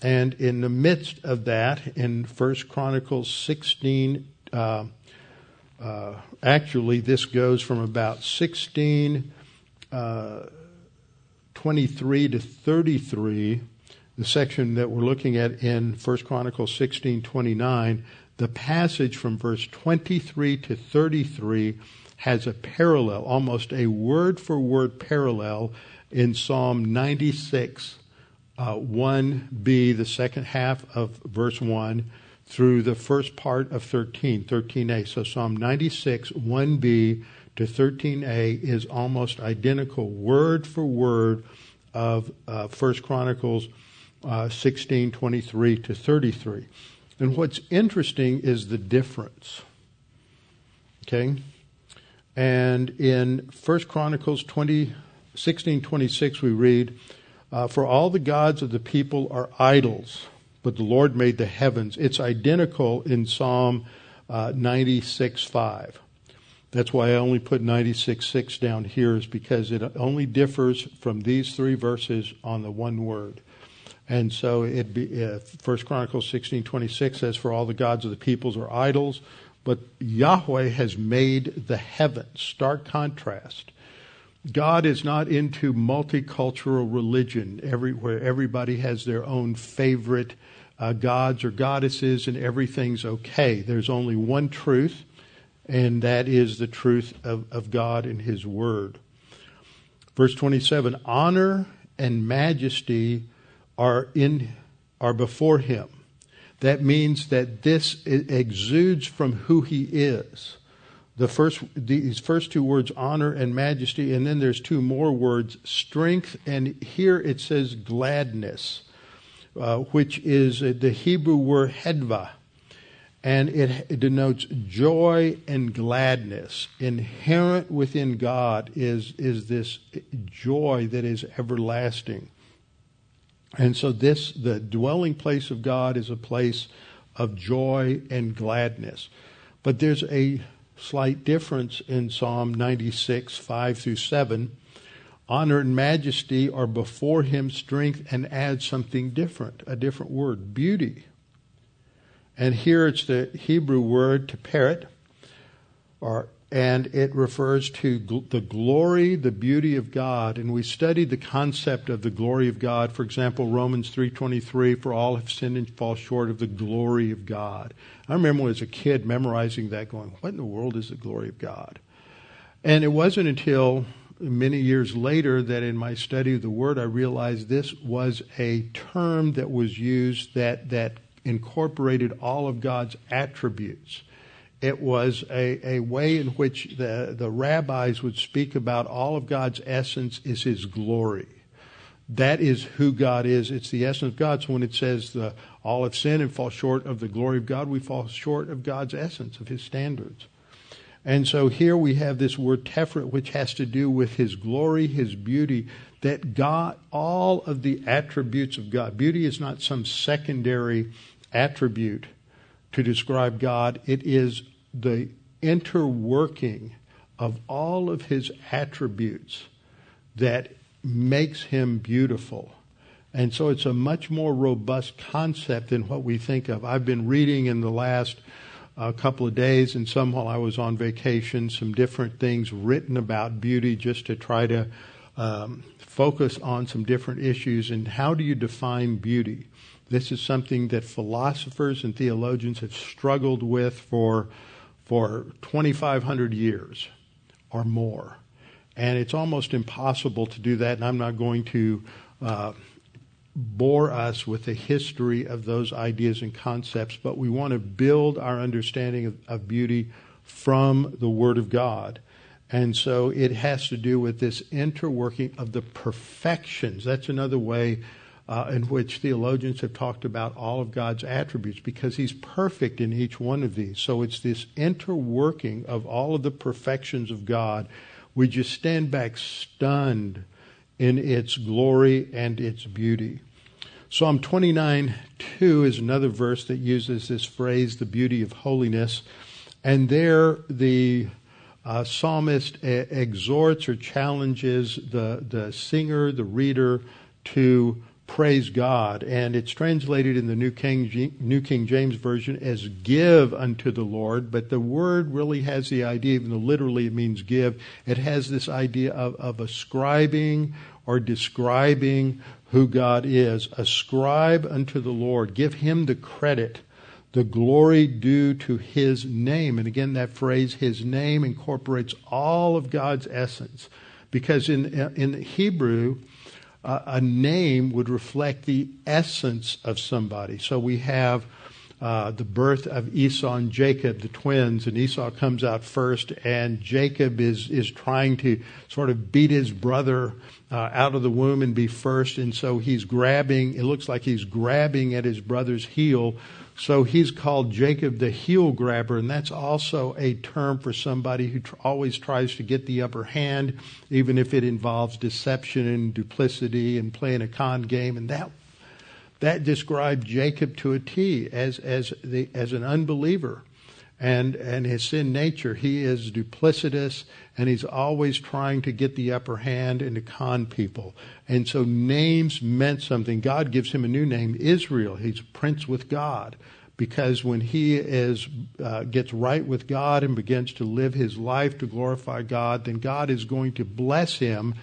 [SPEAKER 1] And in the midst of that, in First Chronicles 16, uh, uh, actually, this goes from about 16 uh, 23 to 33, the section that we're looking at in 1 Chronicles 16 29, the passage from verse 23 to 33 has a parallel, almost a word for word parallel in Psalm 96, uh, 1b, the second half of verse 1, through the first part of 13, 13a. So Psalm 96, 1b to 13a is almost identical, word for word, of uh, 1 Chronicles uh, 16, 23 to 33. And what's interesting is the difference. Okay? And in 1 Chronicles 20, 16, 26, we read, uh, For all the gods of the people are idols, but the Lord made the heavens. It's identical in Psalm uh, 96, 5. That's why I only put 96.6 down here, is because it only differs from these three verses on the one word. And so it be uh, First Chronicles 16:26 says, "For all the gods of the peoples are idols, but Yahweh has made the heavens." Stark contrast. God is not into multicultural religion, everywhere everybody has their own favorite uh, gods or goddesses, and everything's okay. There's only one truth, and that is the truth of, of God and His Word. Verse 27 Honor and majesty are, in, are before Him. That means that this exudes from who He is. The first, these first two words, honor and majesty, and then there's two more words, strength, and here it says gladness, uh, which is the Hebrew word hedva and it, denotes joy and gladness. Inherent within God is, is this joy that is everlasting. And so this, the dwelling place of God is a place of joy and gladness. But there's a slight difference in Psalm 96, 5 through 7. Honor and majesty are before him, strength, and add something different, a different word, beauty and here it's the Hebrew word "tiperet," or and it refers to gl- the glory, the beauty of God. And we studied the concept of the glory of God. For example, Romans 3.23, for all have sinned and fall short of the glory of God. I remember when I was a kid memorizing that going, what in the world is the glory of God? And it wasn't until many years later that in my study of the word, I realized this was a term that was used that, that incorporated all of God's attributes. It was a, a way in which the, the rabbis would speak about all of God's essence is his glory. That is who God is. It's the essence of God. So when it says the, all have sinned and fall short of the glory of God, we fall short of God's essence, of his standards. And so here we have this word teferet, which has to do with his glory, his beauty, that God, all of the attributes of God. Beauty is not some secondary attribute to describe God, it is the interworking of all of his attributes that makes him beautiful. And so it's a much more robust concept than what we think of. I've been reading in the last a couple of days and some while I was on vacation, some different things written about beauty just to try to um, focus on some different issues and how do you define beauty? This is something that philosophers and theologians have struggled with for for 2,500 years or more, and it's almost impossible to do that. And I'm not going to uh, bore us with the history of those ideas and concepts, but we want to build our understanding of, of, beauty from the Word of God. And so it has to do with this interworking of the perfections. That's another way uh, in which theologians have talked about all of God's attributes because He's perfect in each one of these. So it's this interworking of all of the perfections of God. We just stand back stunned in its glory and its beauty. Psalm 29 2 is another verse that uses this phrase, the beauty of holiness. And there the uh, psalmist exhorts or challenges the, the singer, the reader, to praise God. And it's translated in the New King, New King James Version as give unto the Lord. But the word really has the idea, even though literally it means give, it has this idea of, of ascribing or describing who God is. Ascribe unto the Lord. Give him the credit, the glory due to his name. And again, that phrase, his name, incorporates all of God's essence. Because in, in Hebrew, uh, a name would reflect the essence of somebody. So we have uh, the birth of Esau and Jacob, the twins, and Esau comes out first, and Jacob is is trying to sort of beat his brother uh, out of the womb and be first, and so he's grabbing. It looks like he's grabbing at his brother's heel. So he's called Jacob the heel grabber, and that's also a term for somebody who tr- always tries to get the upper hand, even if it involves deception and duplicity and playing a con game. And that that described Jacob to a T as, as, the, as an unbeliever. And, and his sin nature, he is duplicitous and he's always trying to get the upper hand and to con people. And so names meant something. God gives him a new name, Israel. He's prince with God because when he is uh, gets right with God and begins to live his life to glorify God, then God is going to bless him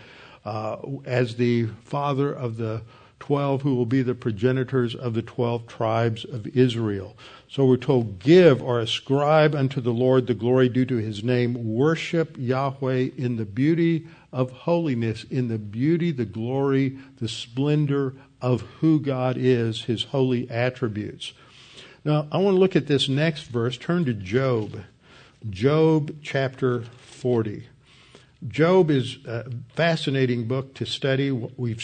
[SPEAKER 1] uh, as the father of the 12 who will be the progenitors of the 12 tribes of Israel. So we're told, give or ascribe unto the Lord the glory due to his name. Worship Yahweh in the beauty of holiness, in the beauty, the glory, the splendor of who God is, his holy attributes. Now, I want to look at this next verse. Turn to Job. Job chapter 40. Job is a fascinating book to study. We've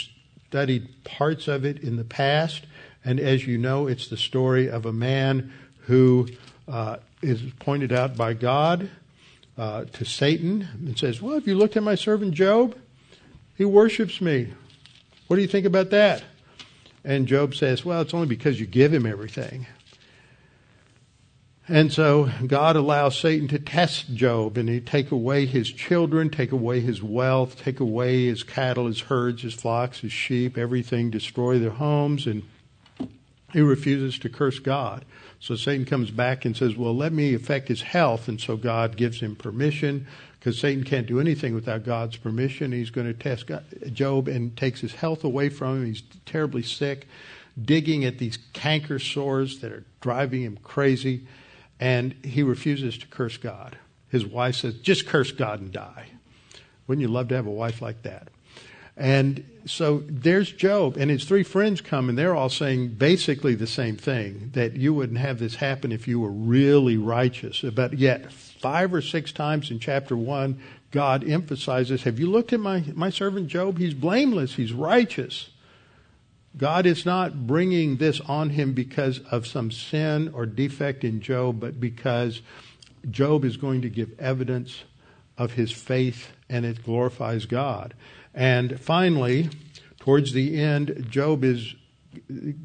[SPEAKER 1] studied parts of it in the past, and as you know, it's the story of a man who uh, is pointed out by God uh, to Satan and says, Well, have you looked at my servant Job? He worships me. What do you think about that? And Job says, Well, it's only because you give him everything. And so God allows Satan to test Job and he take away his children, take away his wealth, take away his cattle, his herds, his flocks, his sheep, everything, destroy their homes, and he refuses to curse God. So Satan comes back and says, Well, let me affect his health. And so God gives him permission because Satan can't do anything without God's permission. He's going to test Job and takes his health away from him. He's terribly sick, digging at these canker sores that are driving him crazy and he refuses to curse God. His wife says, just curse God and die. Wouldn't you love to have a wife like that? And so there's Job, and his three friends come, and they're all saying basically the same thing that you wouldn't have this happen if you were really righteous. But yet, five or six times in chapter one, God emphasizes Have you looked at my, my servant Job? He's blameless, he's righteous. God is not bringing this on him because of some sin or defect in Job, but because Job is going to give evidence of his faith and it glorifies God. And finally, towards the end, Job is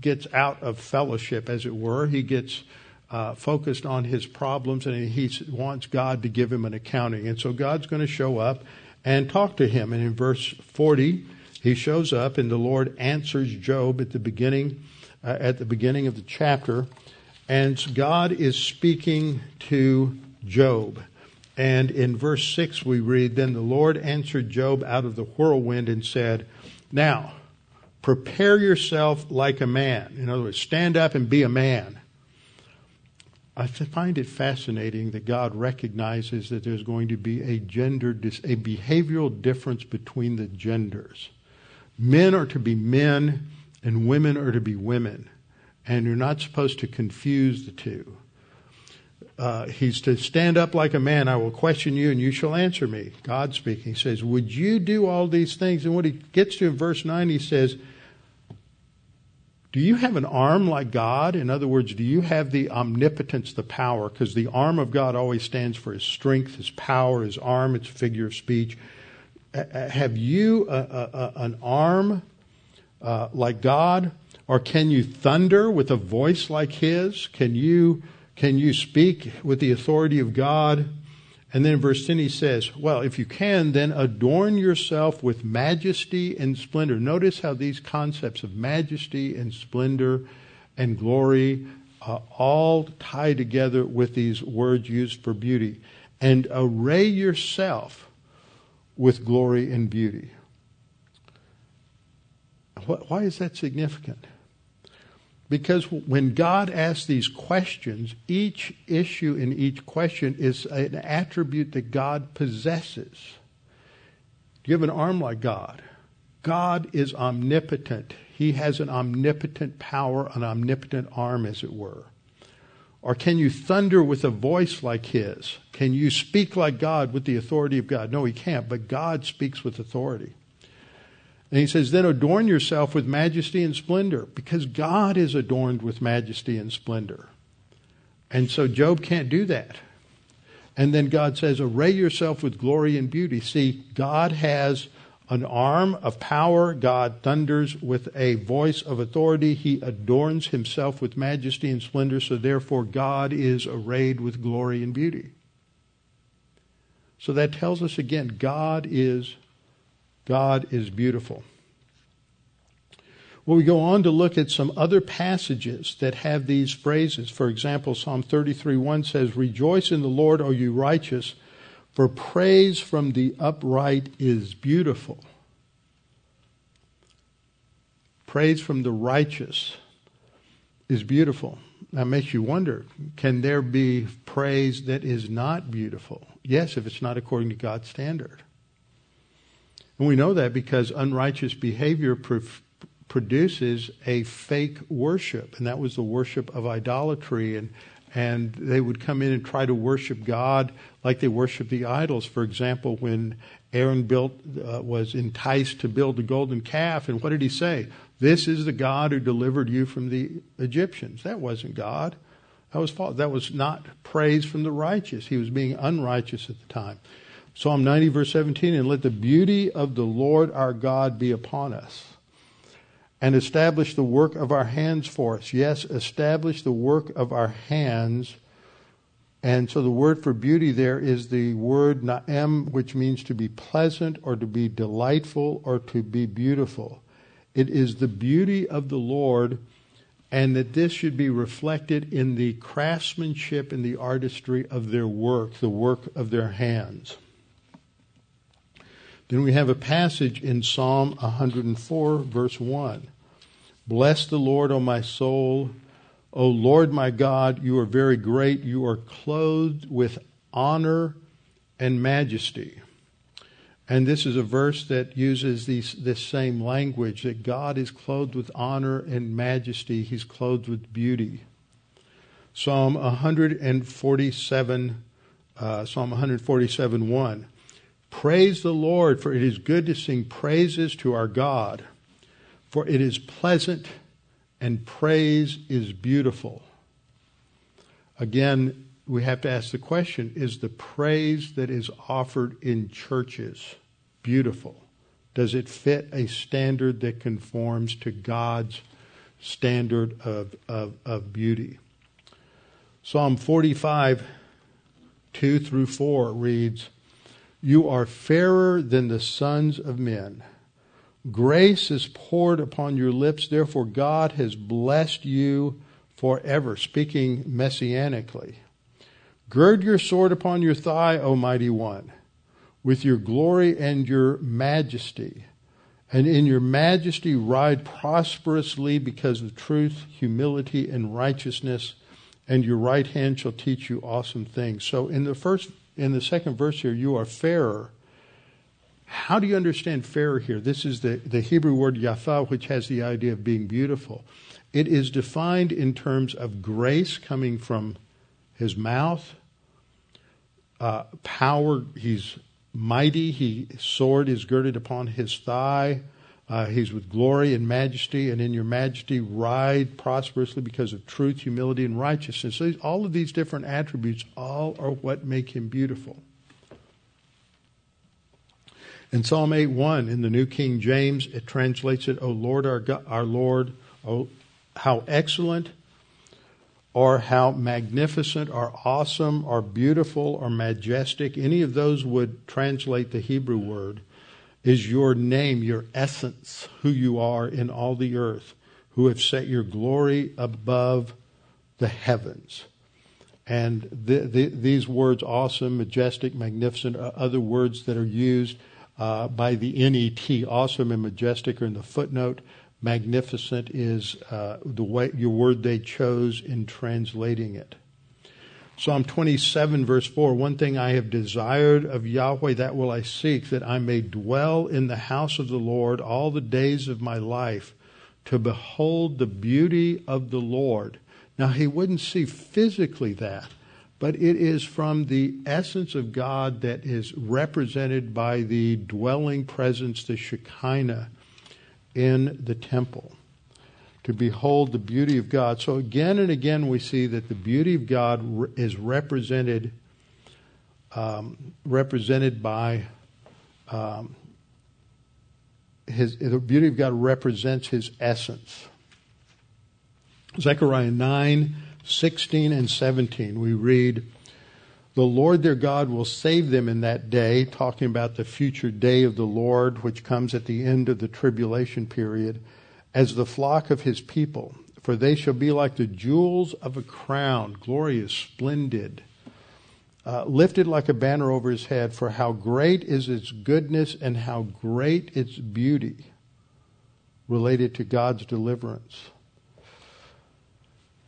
[SPEAKER 1] gets out of fellowship, as it were. He gets uh, focused on his problems and he wants God to give him an accounting. And so God's going to show up and talk to him. And in verse 40, he shows up and the Lord answers Job at the beginning, uh, at the beginning of the chapter. And God is speaking to Job. And in verse 6 we read, Then the Lord answered Job out of the whirlwind and said, Now, prepare yourself like a man. In other words, stand up and be a man. I find it fascinating that God recognizes that there's going to be a gender, a behavioral difference between the genders. Men are to be men and women are to be women. And you're not supposed to confuse the two uh, he's to stand up like a man. I will question you and you shall answer me. God speaking. He says, Would you do all these things? And what he gets to in verse 9, he says, Do you have an arm like God? In other words, do you have the omnipotence, the power? Because the arm of God always stands for his strength, his power, his arm, its figure of speech. Have you a, a, an arm uh, like God? Or can you thunder with a voice like his? Can you can you speak with the authority of God? And then verse 10 he says, Well, if you can, then adorn yourself with majesty and splendor. Notice how these concepts of majesty and splendor and glory uh, all tie together with these words used for beauty. And array yourself with glory and beauty. Why is that significant? Because when God asks these questions, each issue in each question is an attribute that God possesses. Do you have an arm like God? God is omnipotent. He has an omnipotent power, an omnipotent arm, as it were. Or can you thunder with a voice like His? Can you speak like God with the authority of God? No, He can't, but God speaks with authority. And he says, then adorn yourself with majesty and splendor, because God is adorned with majesty and splendor. And so Job can't do that. And then God says, array yourself with glory and beauty. See, God has an arm of power. God thunders with a voice of authority. He adorns himself with majesty and splendor. So therefore, God is arrayed with glory and beauty. So that tells us again, God is God is beautiful. Well, we go on to look at some other passages that have these phrases. For example, Psalm 33 1 says, Rejoice in the Lord, O you righteous, for praise from the upright is beautiful. Praise from the righteous is beautiful. That makes you wonder can there be praise that is not beautiful? Yes, if it's not according to God's standard. And we know that because unrighteous behavior produces a fake worship, and that was the worship of idolatry. And, and they would come in and try to worship God like they worship the idols. For example, when Aaron built, uh, was enticed to build a golden calf, and what did he say? This is the God who delivered you from the Egyptians. That wasn't God. That was false. That was not praise from the righteous. He was being unrighteous at the time. Psalm 90, verse 17, and let the beauty of the Lord our God be upon us, and establish the work of our hands for us. Yes, establish the work of our hands. And so the word for beauty there is the word na'em, which means to be pleasant or to be delightful or to be beautiful. It is the beauty of the Lord, and that this should be reflected in the craftsmanship and the artistry of their work, the work of their hands. Then we have a passage in Psalm 104, verse 1. Bless the Lord, O my soul. O Lord my God, you are very great. You are clothed with honor and majesty. And this is a verse that uses these, this same language that God is clothed with honor and majesty, He's clothed with beauty. Psalm 147, uh, Psalm 147 1. Praise the Lord, for it is good to sing praises to our God, for it is pleasant and praise is beautiful. Again, we have to ask the question is the praise that is offered in churches beautiful? Does it fit a standard that conforms to God's standard of, of, of beauty? Psalm 45, 2 through 4 reads, You are fairer than the sons of men. Grace is poured upon your lips, therefore God has blessed you forever, speaking messianically. Gird your sword upon your thigh, O mighty one, with your glory and your majesty. And in your majesty ride prosperously because of truth, humility, and righteousness and your right hand shall teach you awesome things. So in the first in the second verse here, you are fairer. How do you understand fairer here? This is the, the Hebrew word yafa, which has the idea of being beautiful. It is defined in terms of grace coming from his mouth, uh, power, he's mighty, he sword is girded upon his thigh, uh, he's with glory and majesty, and in your majesty ride prosperously because of truth, humility, and righteousness. So all of these different attributes, all are what make him beautiful. In Psalm 8:1 in the New King James, it translates it, "O Lord our God, our Lord, O, how excellent or how magnificent or awesome or beautiful or majestic, any of those would translate the Hebrew word is your name, your essence, who you are in all the earth, who have set your glory above the heavens. And the, the, these words, awesome, majestic, magnificent, are other words that are used uh, by the NET. Awesome and majestic are in the footnote. Magnificent is uh, the way your word they chose in translating it. Psalm 27, verse 4 One thing I have desired of Yahweh, that will I seek, that I may dwell in the house of the Lord all the days of my life, to behold the beauty of the Lord. Now, he wouldn't see physically that, but it is from the essence of God that is represented by the dwelling presence, the Shekinah, in the temple to behold the beauty of God. So again and again, we see that the beauty of God is represented um, represented by um, his the beauty of God represents his essence. Zechariah 9, 16 and 17, we read, The Lord their God will save them in that day, talking about the future day of the Lord, which comes at the end of the tribulation period as the flock of his people, for they shall be like the jewels of a crown, glorious, splendid, uh, lifted like a banner over his head. For how great is its goodness and how great its beauty related to God's deliverance.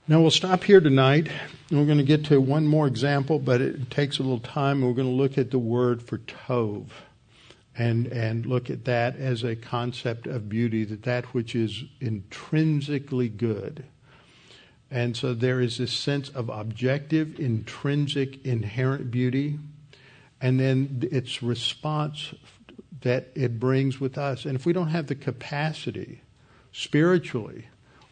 [SPEAKER 1] Now we'll stop here tonight. We're going to get to one more example, but it takes a little time. We're going to look at the word for tov and and look at that as a concept of beauty that that which is intrinsically good. And so there is this sense of objective intrinsic inherent beauty. And then its response that it brings with us. And if we don't have the capacity spiritually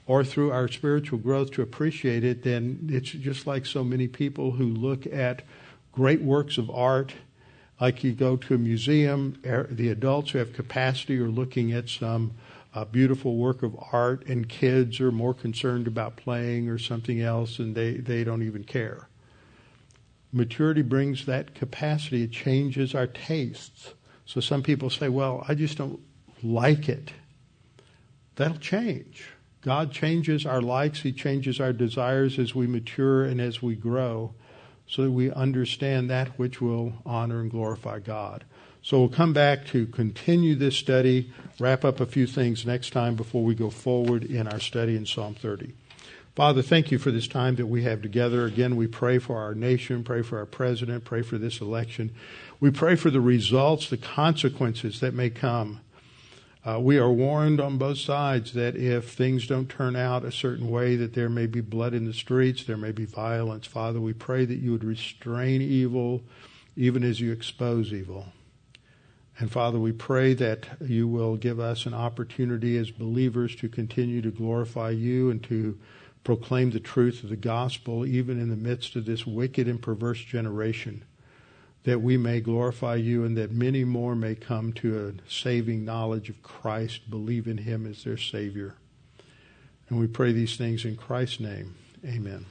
[SPEAKER 1] or through our spiritual growth to appreciate it then it's just like so many people who look at great works of art like you go to a museum, er, the adults who have capacity are looking at some uh, beautiful work of art, and kids are more concerned about playing or something else, and they, they don't even care. Maturity brings that capacity, it changes our tastes. So some people say, well, I just don't like it. That'll change. God changes our likes, He changes our desires as we mature and as we grow so that we understand that which will honor and glorify God. So we'll come back to continue this study, wrap up a few things next time before we go forward in our study in Psalm 30. Father, thank you for this time that we have together. Again, we pray for our nation, pray for our president, pray for this election. We pray for the results, the consequences that may come. Uh, we are warned on both sides that if things don't turn out a certain way, that there may be blood in the streets, there may be violence. Father, we pray that you would restrain evil even as you expose evil. And Father, we pray that you will give us an opportunity as believers to continue to glorify you and to proclaim the truth of the gospel even in the midst of this wicked and perverse generation, that we may glorify you and that many more may come to a saving knowledge of Christ, believe in him as their Savior. And we pray these things in Christ's name. Amen.